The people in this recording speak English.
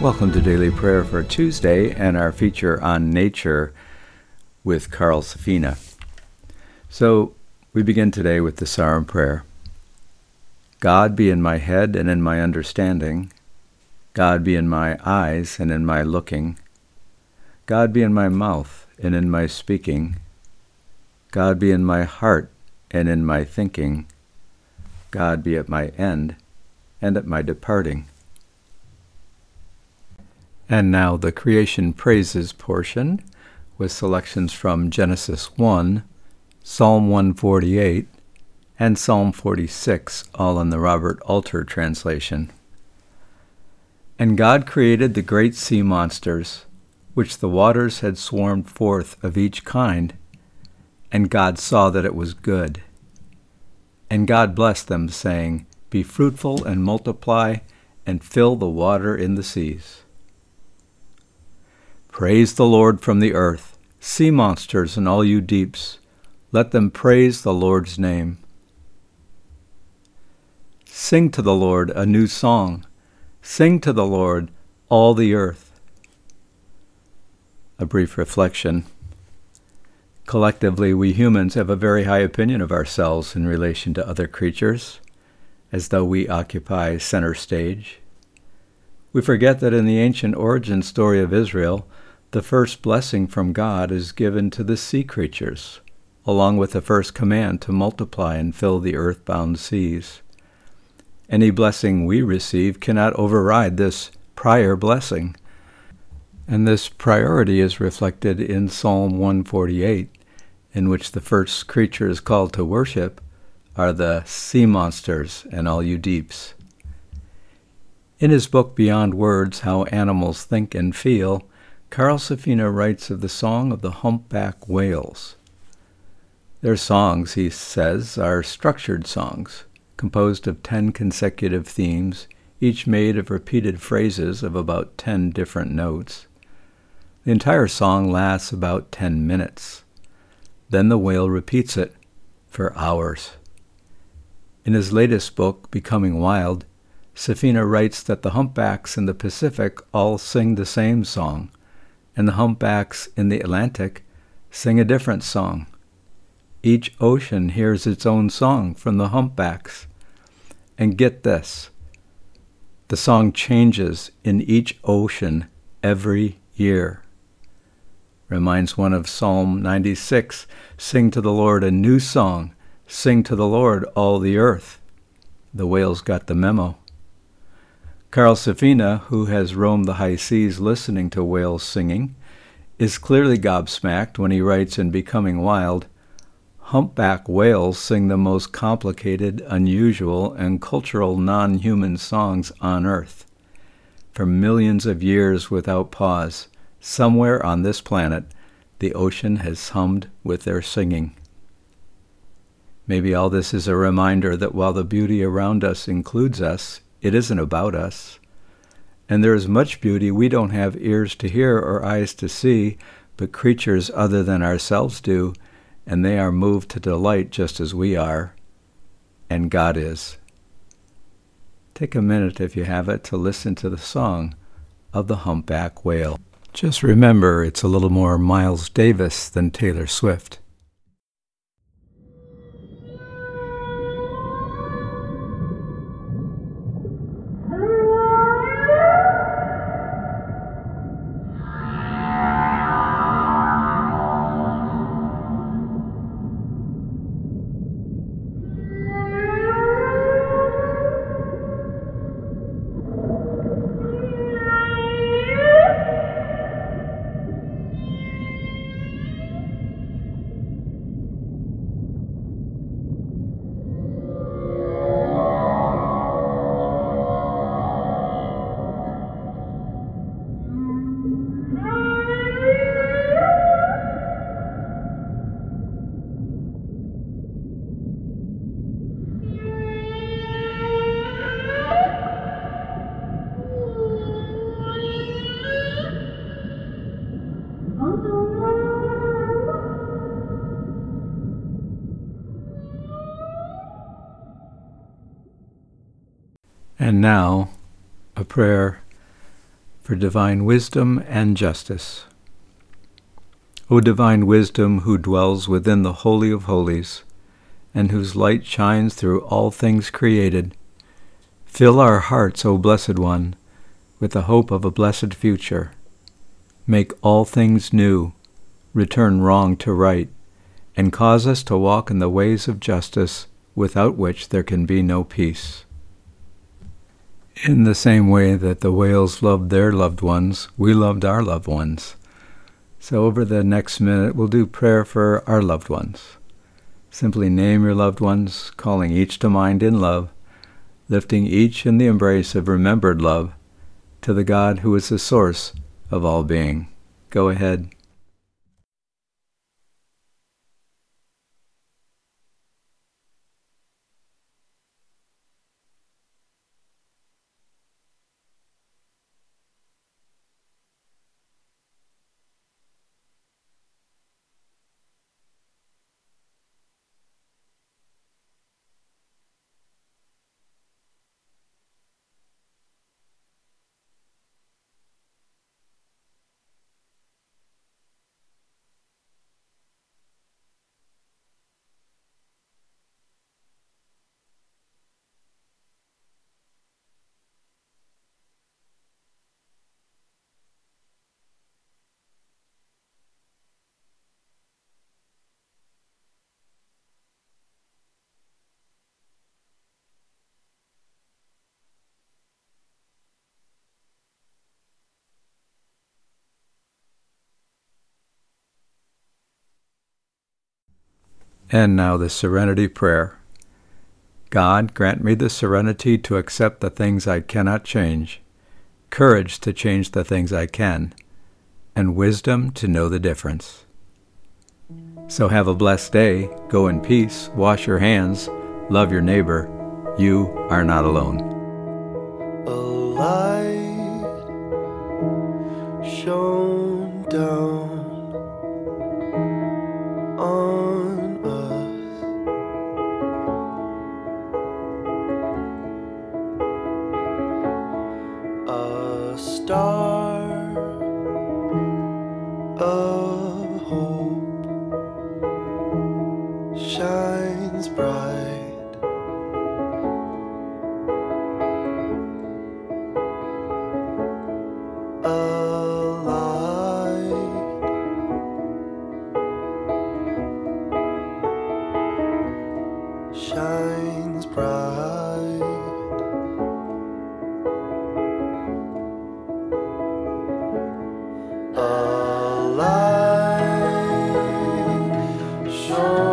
Welcome to Daily Prayer for Tuesday and our feature on nature with Carl Safina. So, we begin today with the Sarum Prayer. God be in my head and in my understanding. God be in my eyes and in my looking. God be in my mouth and in my speaking. God be in my heart and in my thinking. God be at my end and at my departing. And now the creation praises portion with selections from Genesis 1, Psalm 148, and Psalm 46, all in the Robert Alter translation. And God created the great sea monsters, which the waters had swarmed forth of each kind, and God saw that it was good. And God blessed them, saying, Be fruitful and multiply, and fill the water in the seas. Praise the Lord from the earth, sea monsters and all you deeps, let them praise the Lord's name. Sing to the Lord a new song. Sing to the Lord, all the earth. A brief reflection. Collectively, we humans have a very high opinion of ourselves in relation to other creatures, as though we occupy center stage. We forget that in the ancient origin story of Israel, the first blessing from God is given to the sea creatures, along with the first command to multiply and fill the earthbound seas. Any blessing we receive cannot override this prior blessing. And this priority is reflected in Psalm 148, in which the first creatures called to worship are the sea monsters and all you deeps. In his book Beyond Words How Animals Think and Feel, Carl Safina writes of the song of the humpback whales. Their songs, he says, are structured songs, composed of ten consecutive themes, each made of repeated phrases of about ten different notes. The entire song lasts about ten minutes. Then the whale repeats it for hours. In his latest book, Becoming Wild, Safina writes that the humpbacks in the Pacific all sing the same song, and the humpbacks in the Atlantic sing a different song. Each ocean hears its own song from the humpbacks. And get this the song changes in each ocean every year. Reminds one of Psalm 96 Sing to the Lord a new song, sing to the Lord all the earth. The whales got the memo. Carl Safina, who has roamed the high seas listening to whales singing, is clearly gobsmacked when he writes in Becoming Wild Humpback whales sing the most complicated, unusual, and cultural non human songs on earth. For millions of years without pause, somewhere on this planet, the ocean has hummed with their singing. Maybe all this is a reminder that while the beauty around us includes us, it isn't about us. And there is much beauty we don't have ears to hear or eyes to see, but creatures other than ourselves do, and they are moved to delight just as we are, and God is. Take a minute, if you have it, to listen to the song of the humpback whale. Just remember, it's a little more Miles Davis than Taylor Swift. And now, a prayer for divine wisdom and justice. O divine wisdom who dwells within the Holy of Holies, and whose light shines through all things created, fill our hearts, O Blessed One, with the hope of a blessed future. Make all things new, return wrong to right, and cause us to walk in the ways of justice without which there can be no peace. In the same way that the whales loved their loved ones, we loved our loved ones. So over the next minute, we'll do prayer for our loved ones. Simply name your loved ones, calling each to mind in love, lifting each in the embrace of remembered love to the God who is the source of all being. Go ahead. And now the Serenity Prayer. God, grant me the serenity to accept the things I cannot change, courage to change the things I can, and wisdom to know the difference. So have a blessed day. Go in peace. Wash your hands. Love your neighbor. You are not alone. A light shone down star. show.